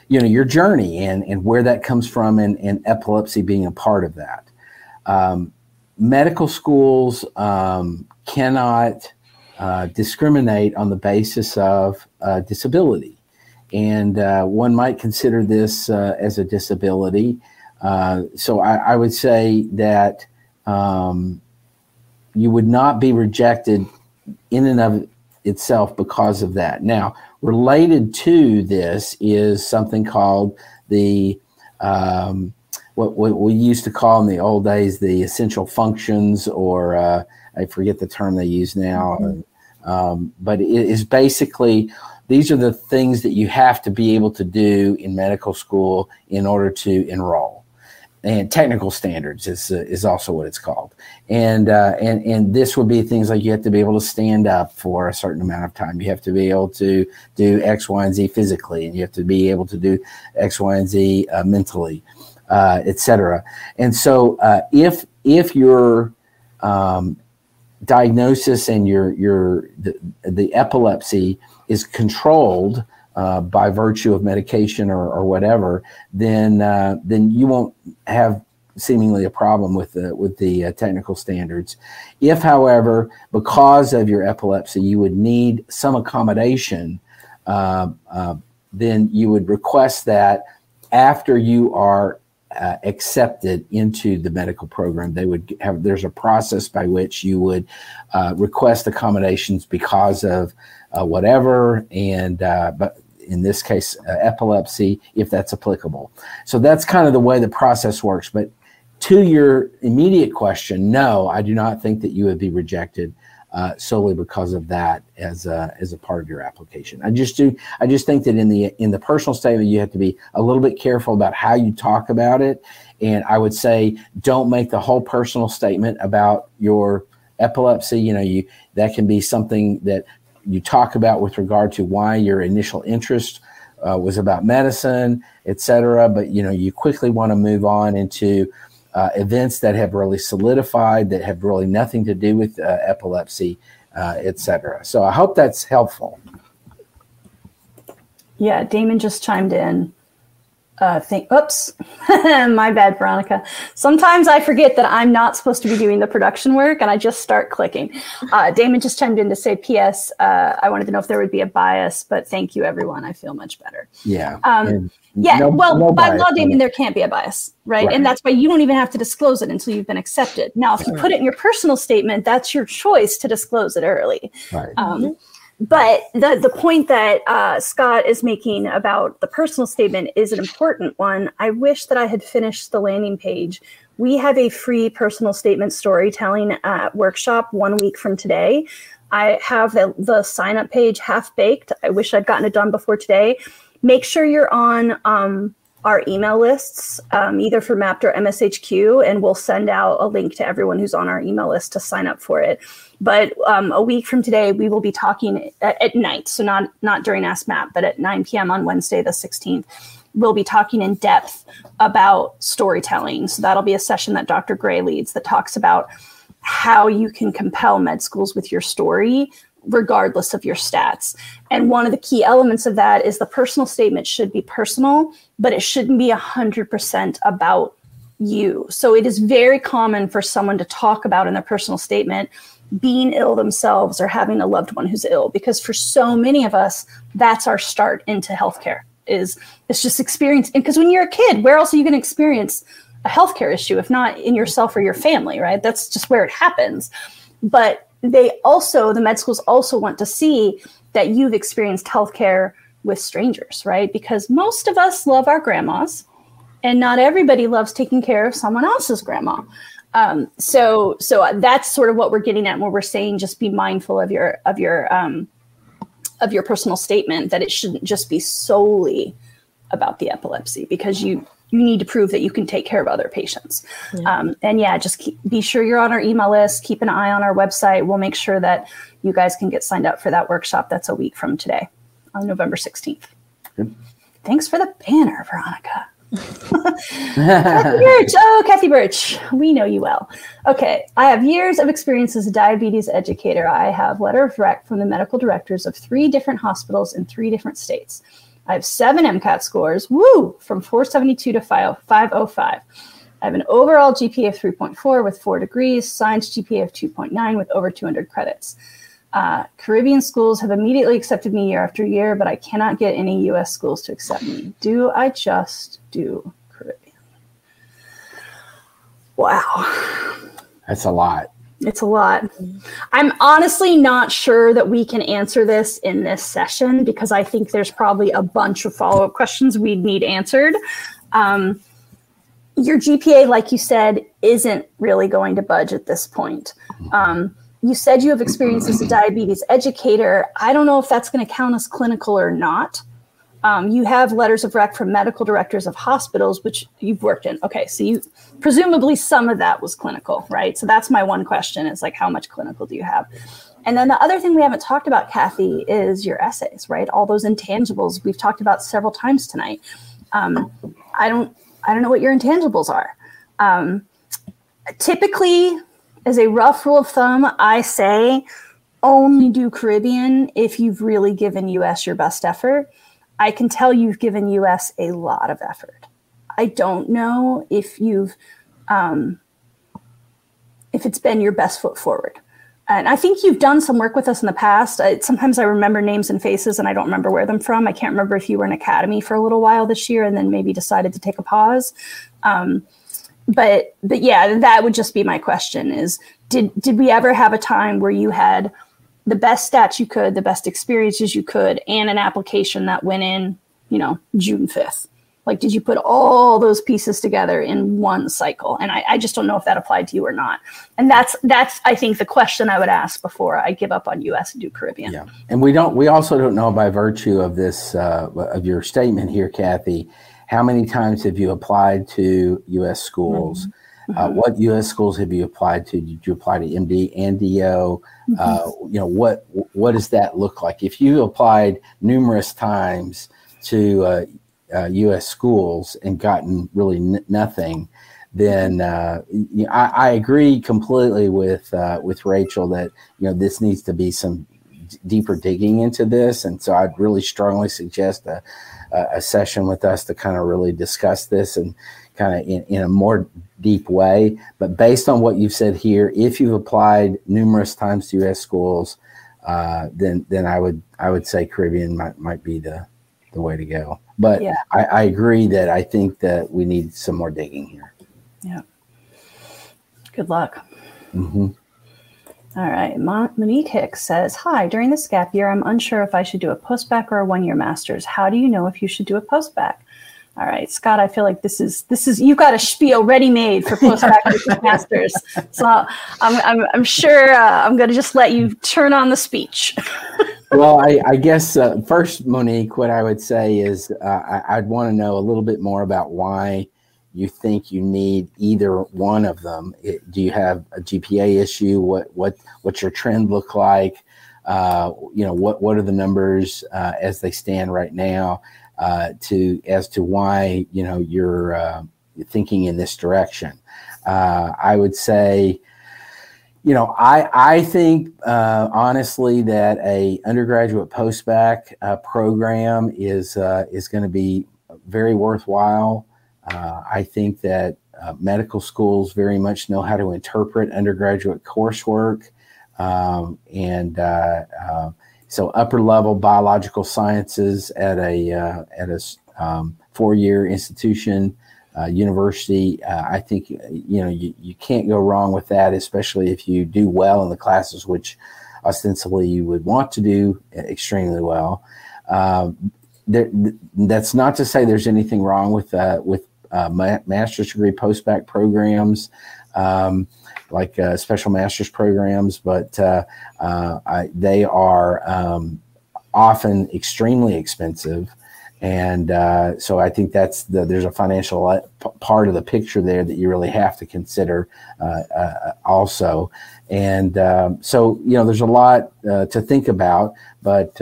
you know, your journey and, and where that comes from, and, and epilepsy being a part of that. Um, medical schools um, cannot uh, discriminate on the basis of uh, disability, and uh, one might consider this uh, as a disability. Uh, so, I, I, would say that. Um, you would not be rejected in and of itself because of that. Now, related to this is something called the um, what, what, we used to call in the old days the essential functions, or uh, I forget the term they use now. Mm-hmm. Um, but it is basically these are the things that you have to be able to do in medical school in order to enroll. And technical standards is uh, is also what it's called. And uh, and and this would be things like you have to be able to stand up for a certain amount of time. You have to be able to do X, Y, and Z physically, and you have to be able to do X, Y, and Z uh, mentally, uh, etc. And so uh, if if your um, diagnosis and your your the, the epilepsy is controlled uh, by virtue of medication or, or whatever, then uh, then you won't have seemingly a problem with the with the uh, technical standards. If, however, because of your epilepsy, you would need some accommodation, uh, uh, then you would request that after you are uh, accepted into the medical program. They would have there's a process by which you would uh, request accommodations because of uh, whatever, and uh, but in this case, uh, epilepsy, if that's applicable. So that's kind of the way the process works. But to your immediate question, no, I do not think that you would be rejected uh, solely because of that as a, as a part of your application. I just do. I just think that in the in the personal statement, you have to be a little bit careful about how you talk about it. And I would say, don't make the whole personal statement about your epilepsy. You know, you that can be something that you talk about with regard to why your initial interest uh, was about medicine, et cetera. But you know, you quickly want to move on into uh, events that have really solidified, that have really nothing to do with uh, epilepsy, uh. So I hope that's helpful. Yeah, Damon just chimed in. Uh, think, oops, my bad, Veronica. Sometimes I forget that I'm not supposed to be doing the production work and I just start clicking. Uh, Damon just chimed in to say, P.S. Uh, I wanted to know if there would be a bias, but thank you, everyone. I feel much better. Yeah. Um, yeah, no, well, no by law, Damon, there can't be a bias, right? right? And that's why you don't even have to disclose it until you've been accepted. Now, if you put it in your personal statement, that's your choice to disclose it early. Right. Um, but the the point that uh, Scott is making about the personal statement is an important one. I wish that I had finished the landing page. We have a free personal statement storytelling uh, workshop one week from today. I have the, the sign up page half baked. I wish I'd gotten it done before today make sure you're on um, our email lists, um, either for Mappd or MSHQ, and we'll send out a link to everyone who's on our email list to sign up for it. But um, a week from today, we will be talking at, at, night, so not not during Ask Mappd, but at 9 p.m. on Wednesday, the 16th. We'll be talking in depth about storytelling. So that'll be a session that Dr. Gray leads that talks about how you can compel med schools with your story regardless of your stats. And one of the key elements of that is the personal statement should be personal, but it shouldn't be 100% about you. So it is very common for someone to talk about in their personal statement being ill themselves or having a loved one who's ill because for so many of us that's our start into healthcare is it's just experience because when you're a kid where else are you going to experience a healthcare issue if not in yourself or your family right that's just where it happens but they also the med schools also want to see that you've experienced healthcare with strangers, right? Because most of us love our grandmas, and not everybody loves taking care of someone else's grandma. Um, so, so that's sort of what we're getting at when we're saying just be mindful of your of your um, of your personal statement that it shouldn't just be solely about the epilepsy because you you need to prove that you can take care of other patients. Yeah. Um, and yeah, just keep, be sure you're on our email list. Keep an eye on our website. We'll make sure that you guys can get signed up for that workshop. That's a week from today, on November 16th. Good. Thanks for the banner, Veronica. Kathy Birch. Oh, Kathy Birch. We know you well. Okay. I have years of experience as a diabetes educator. I have letter of rec from the medical directors of three different hospitals in three different states. I have seven MCAT scores, woo, from 472 to 505. I have an overall GPA of 3.4 with four degrees, science GPA of 2.9 with over 200 credits. Uh, Caribbean schools have immediately accepted me year after year, but I cannot get any US schools to accept me. Do I just do Caribbean? Wow. That's a lot. It's a lot. I'm honestly not sure that we can answer this in this session because I think there's probably a bunch of follow up questions we'd need answered. Um, your GPA, like you said, isn't really going to budge at this point. Um, you said you have experience as a diabetes educator. I don't know if that's going to count as clinical or not. Um, you have letters of rec from medical directors of hospitals, which you've worked in. Okay, so you presumably some of that was clinical, right? So that's my one question: is like how much clinical do you have? And then the other thing we haven't talked about, Kathy, is your essays, right? All those intangibles we've talked about several times tonight. Um, I don't, I don't know what your intangibles are. Um, typically, as a rough rule of thumb, I say only do Caribbean if you've really given US your best effort. I can tell you've given US a lot of effort. I don't know if you've, um, if it's been your best foot forward and I think you've done some work with us in the past. I, sometimes I remember names and faces and I don't remember where them from. I can't remember if you were in academy for a little while this year and then maybe decided to take a pause. Um, but but yeah, that would just be my question: is did did we ever have a time where you had the best stats you could, the best experiences you could, and an application that went in, you know, June fifth? Like, did you put all those pieces together in one cycle? And I, I, just don't know if that applied to you or not. And that's that's I think the question I would ask before I give up on U.S. and do Caribbean. Yeah, and we don't we also don't know by virtue of this uh, of your statement here, Kathy, how many times have you applied to U.S. schools? Mm-hmm. Uh, what U.S. schools have you applied to? Did you apply to MD and DO? Mm-hmm. Uh, you know what what does that look like? If you applied numerous times to uh, uh, U.S. schools and gotten really n- nothing, then uh, you know, I, I, agree completely with uh, with Rachel that you know this needs to be some d- deeper digging into this, and so I'd really strongly suggest a, a session with us to kind of really discuss this and kind of in, in a more deep way. But based on what you've said here, if you've applied numerous times to U.S. schools, uh, then then I would I would say Caribbean might might be the the way to go. But yeah. I, I agree that I think that we need some more digging here. Yeah. Good luck. Mm-hmm. All right. Monique Hicks says, Hi, during this gap year, I'm unsure if I should do a postbac or a one year master's. How do you know if you should do a postbac? All right, Scott, I feel like this is this is you got a spiel ready made for postbac versus masters. So I'm I'm, I'm sure uh, I'm going to just let you turn on the speech. well, I, I guess uh, first, Monique, what I would say is uh, I, would want to know a little bit more about why you think you need either one of them. It, do you have a GPA issue? What what what's your trend look like? Uh, you know what what are the numbers uh, as they stand right now? uh, to as to why you know you're uh, thinking in this direction. Uh, I would say, you know, I I think uh, honestly that a undergraduate postbac uh, program is is going to be very worthwhile. I think that medical schools very much know how to interpret undergraduate coursework, um, and so upper level biological sciences at a uh, at a um, four year institution, uh, university. Uh, I think you know you, you can't go wrong with that, especially if you do well in the classes, which ostensibly you would want to do extremely well. Um, there, that's not to say there's anything wrong with uh, with uh, master's degree postbac programs. Um, like uh, special master's programs, but uh, uh, I, they are um, often extremely expensive. And uh, so I think that's the, there's a financial part of the picture there that you really have to consider also. And um, so, you know, there's a lot to think about, but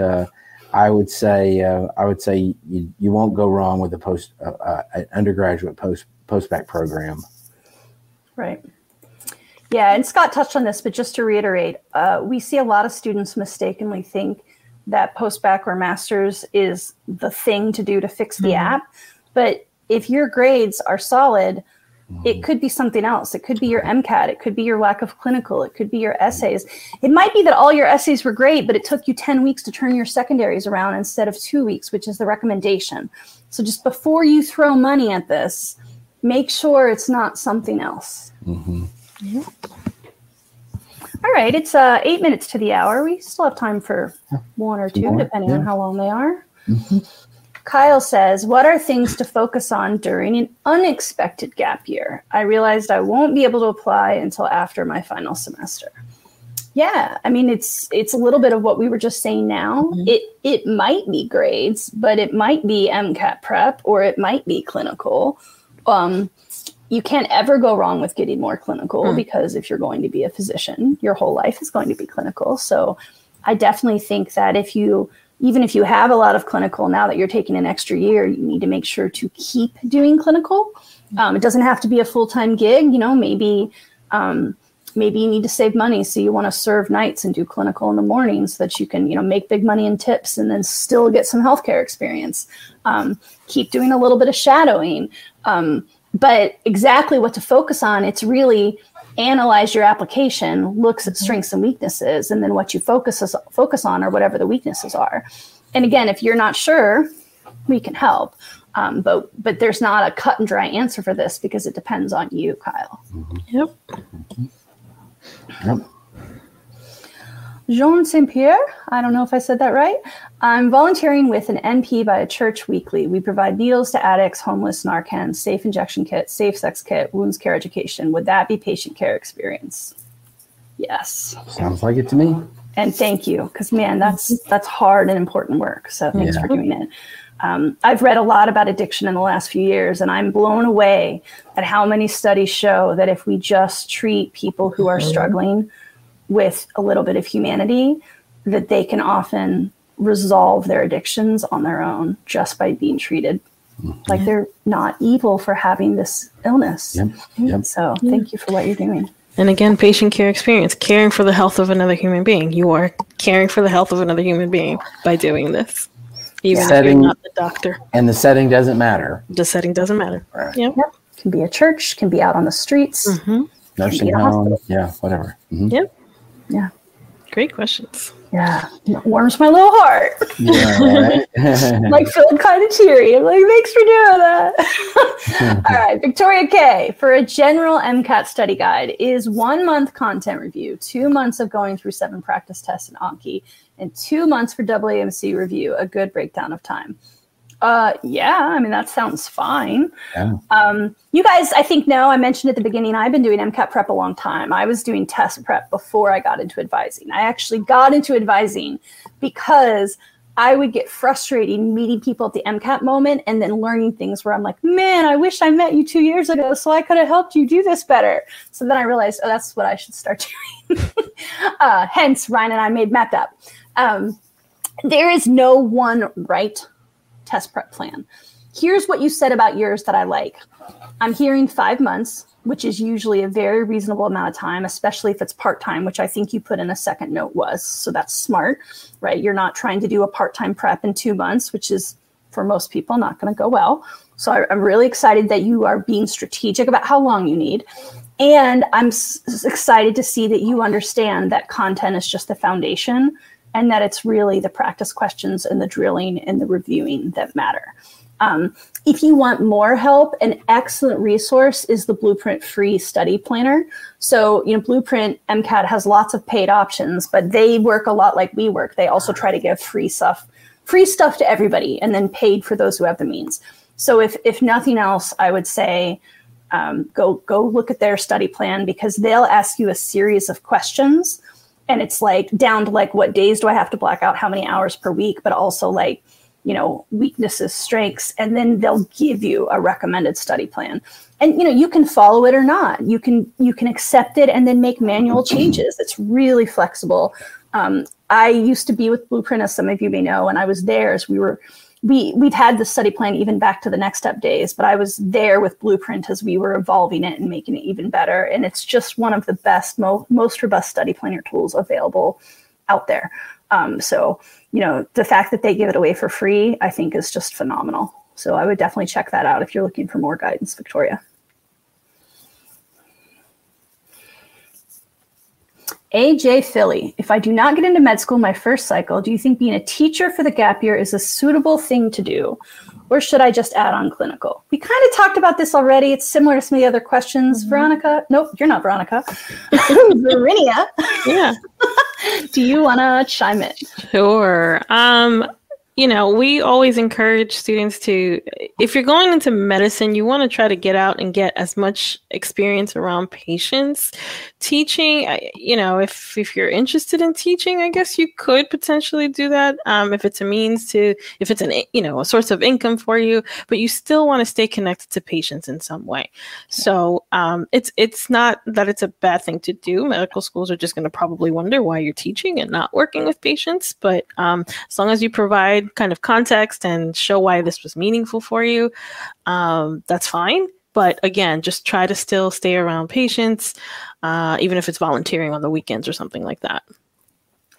I would say I would say you, you won't go wrong with a post an undergraduate post postbac program. Right. Yeah, and Scott touched on this, but just to reiterate, uh, we see a lot of students mistakenly think that postbac or masters is the thing to do to fix the mm-hmm. app. But if your grades are solid, it could be something else. It could be your MCAT. It could be your lack of clinical. It could be your essays. It might be that all your essays were great, but it took you 10 weeks to turn your secondaries around instead of two weeks, which is the recommendation. So just before you throw money at this, make sure it's not something else. Mm-hmm. All right, it's uh, eight minutes to the hour. We still have time for one or two, More, depending yeah. on how long they are. Mm-hmm. Kyle says, What are things to focus on during an unexpected gap year? I realized I won't be able to apply until after my final semester. Yeah, I mean it's it's a little bit of what we were just saying now. Mhm. It it might be grades, but it might be MCAT prep or it might be clinical. Um, you can't ever go wrong with getting more clinical Mm. because if you're going to be a physician, your whole life is going to be clinical. So I definitely think that if you even if you have a lot of clinical now that you're taking an extra year, you need to make sure to keep doing clinical. Um, it doesn't have to be a full time gig. You know, maybe um, maybe you need to save money, so you want to serve nights and do clinical in the morning, so that you can you know make big money in tips and then still get some healthcare experience. Um, keep doing a little bit of shadowing, um, but exactly what to focus on. It's really analyze your application, looks at strengths and weaknesses, and then what you focus focus on or whatever the weaknesses are. And again, if you're not sure, we can help. Um, but but there's not a cut and dry answer for this because it depends on you, Kyle. Yep. Yep. Jean Saint Pierre, I don't know if I said that right. I'm volunteering with an NP by a church weekly. We provide needles to addicts, homeless, Narcan, safe injection kit, safe sex kit, wounds care education. Would that be patient care experience? Yes. Sounds like it to me. and thank you because man that's that's hard and important work so thanks Yeah. for doing it um, i've read a lot about addiction in the last few years and i'm blown away at how many studies show that if we just treat people who are struggling with a little bit of humanity that they can often resolve their addictions on their own just by being treated like they're not evil for having this illness Yep. Yep. so thank you for what you're doing And again, patient care experience, caring for the health of another human being. You are caring for the health of another human being by doing this. Even if Setting- you're not the doctor. And the setting doesn't matter. The setting doesn't matter. Right. Yep. Yep. can be a church can be out on the streets hmm Nursing home. Yeah, whatever. Mhm. Yep. Yeah Great questions. Yeah, it warms my little heart. Yeah, right? like feeling kind of cheery. I'm like, thanks for doing that. All right, Victoria K. For a general MCAT study guide, is one month content review, two months of going through seven practice tests in Anki, and two months for AAMC review a good breakdown of time? Uh, yeah, I mean that sounds fine. Yeah. Um, you guys, I think know. I mentioned at the beginning. I've been doing MCAT prep a long time. I was doing test prep before I got into advising. I actually got into advising because I would get frustrated meeting people at the MCAT moment and then learning things where I'm like, man, I wish I met you two years ago so I could have helped you do this better. So then I realized, oh, that's what I should start doing. uh, hence, Ryan and I made Mappd Up. Um, there is no one right test prep plan. Here's what you said about yours that I like. I'm hearing five months, which is usually a very reasonable amount of time, especially if it's part time, which I think you put in a second note was. So that's smart, right? You're not trying to do a part time prep in two months, which is for most people not going to go well. So I, I'm really excited that you are being strategic about how long you need. And I'm s- excited to see that you understand that content is just the foundation and that it's really the practice questions and the drilling and the reviewing that matter. Um, if you want more help, an excellent resource is the Blueprint Free Study Planner. So, you know, Blueprint MCAT has lots of paid options, but they work a lot like we work. They also try to give free stuff, free stuff to everybody, and then paid for those who have the means. So, if if nothing else, I would say um, go go look at their study plan because they'll ask you a series of questions, and it's like down to like what days do I have to black out, how many hours per week, but also like you know weaknesses strengths. And then they'll give you a recommended study plan. And you know you can follow it or not. You can you can accept it and then make manual changes. It's really flexible. Um, i used to be with blueprint as some of you may know and i was there as we were we we've had the study plan even back to the next step days but i was there with blueprint as we were evolving it and making it even better. And it's just one of the best mo- most robust study planner tools available out there. Um, so you know the fact that they give it away for free i think is just phenomenal. So i would definitely check that out if you're looking for more guidance victoria AJ Philly, if I do not get into med school my first cycle, do you think being a teacher for the gap year is a suitable thing to do? Or should I just add on clinical? We kind of talked about this already. It's similar to some of the other questions. Veronica, nope, you're not Veronica. Verinia, Yeah. do you want to chime in? Sure. Um, you know, we always encourage students to, if you're going into medicine, you want to try to get out and get as much experience around patients. Teaching, you know, if if you're interested in teaching, I guess you could potentially do that um, if it's a means to, if it's an, you know, a source of income for you. But you still want to stay connected to patients in some way. So um, it's it's not that it's a bad thing to do. Medical schools are just going to probably wonder why you're teaching and not working with patients. But um, as long as you provide kind of context and show why this was meaningful for you, um, that's fine. But again, just try to still stay around patients, uh, even if it's volunteering on the weekends or something like that.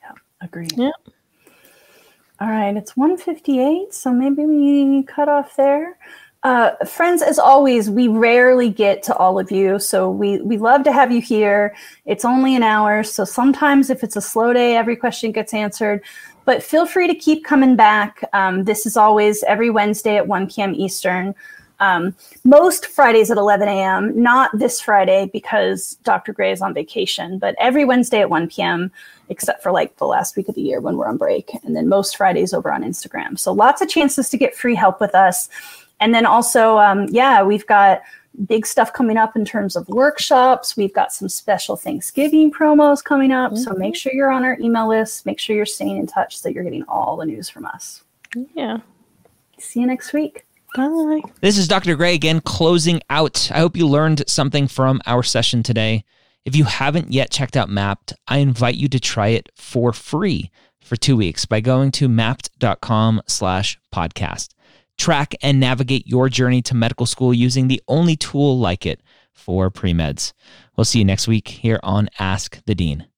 Yeah, agreed. Yeah. All right, it's 158, so maybe we cut off there. Uh, friends, as always, we rarely get to all of you, so we we love to have you here. It's only an hour, so sometimes if it's a slow day, every question gets answered. But feel free to keep coming back. Um, this is always every Wednesday at 1 p.m. Eastern. Um, most Fridays at 11 a.m., not this Friday because Dr. Gray is on vacation, but every Wednesday at 1 p.m., except for like the last week of the year when we're on break. And then most Fridays over on Instagram. So lots of chances to get free help with us. And then also, um, yeah, we've got big stuff coming up in terms of workshops. We've got some special Thanksgiving promos coming up. Mm-hmm. So make sure you're on our email list. Make sure you're staying in touch so that you're getting all the news from us. Yeah. See you next week. Bye. This is Dr. Gray again closing out. I hope you learned something from our session today. If you haven't yet checked out Mappd, I invite you to try it for free for two weeks by going to mappd.com slash podcast track and navigate your journey to medical school using the only tool like it for pre meds. We'll see you next week here on Ask the Dean.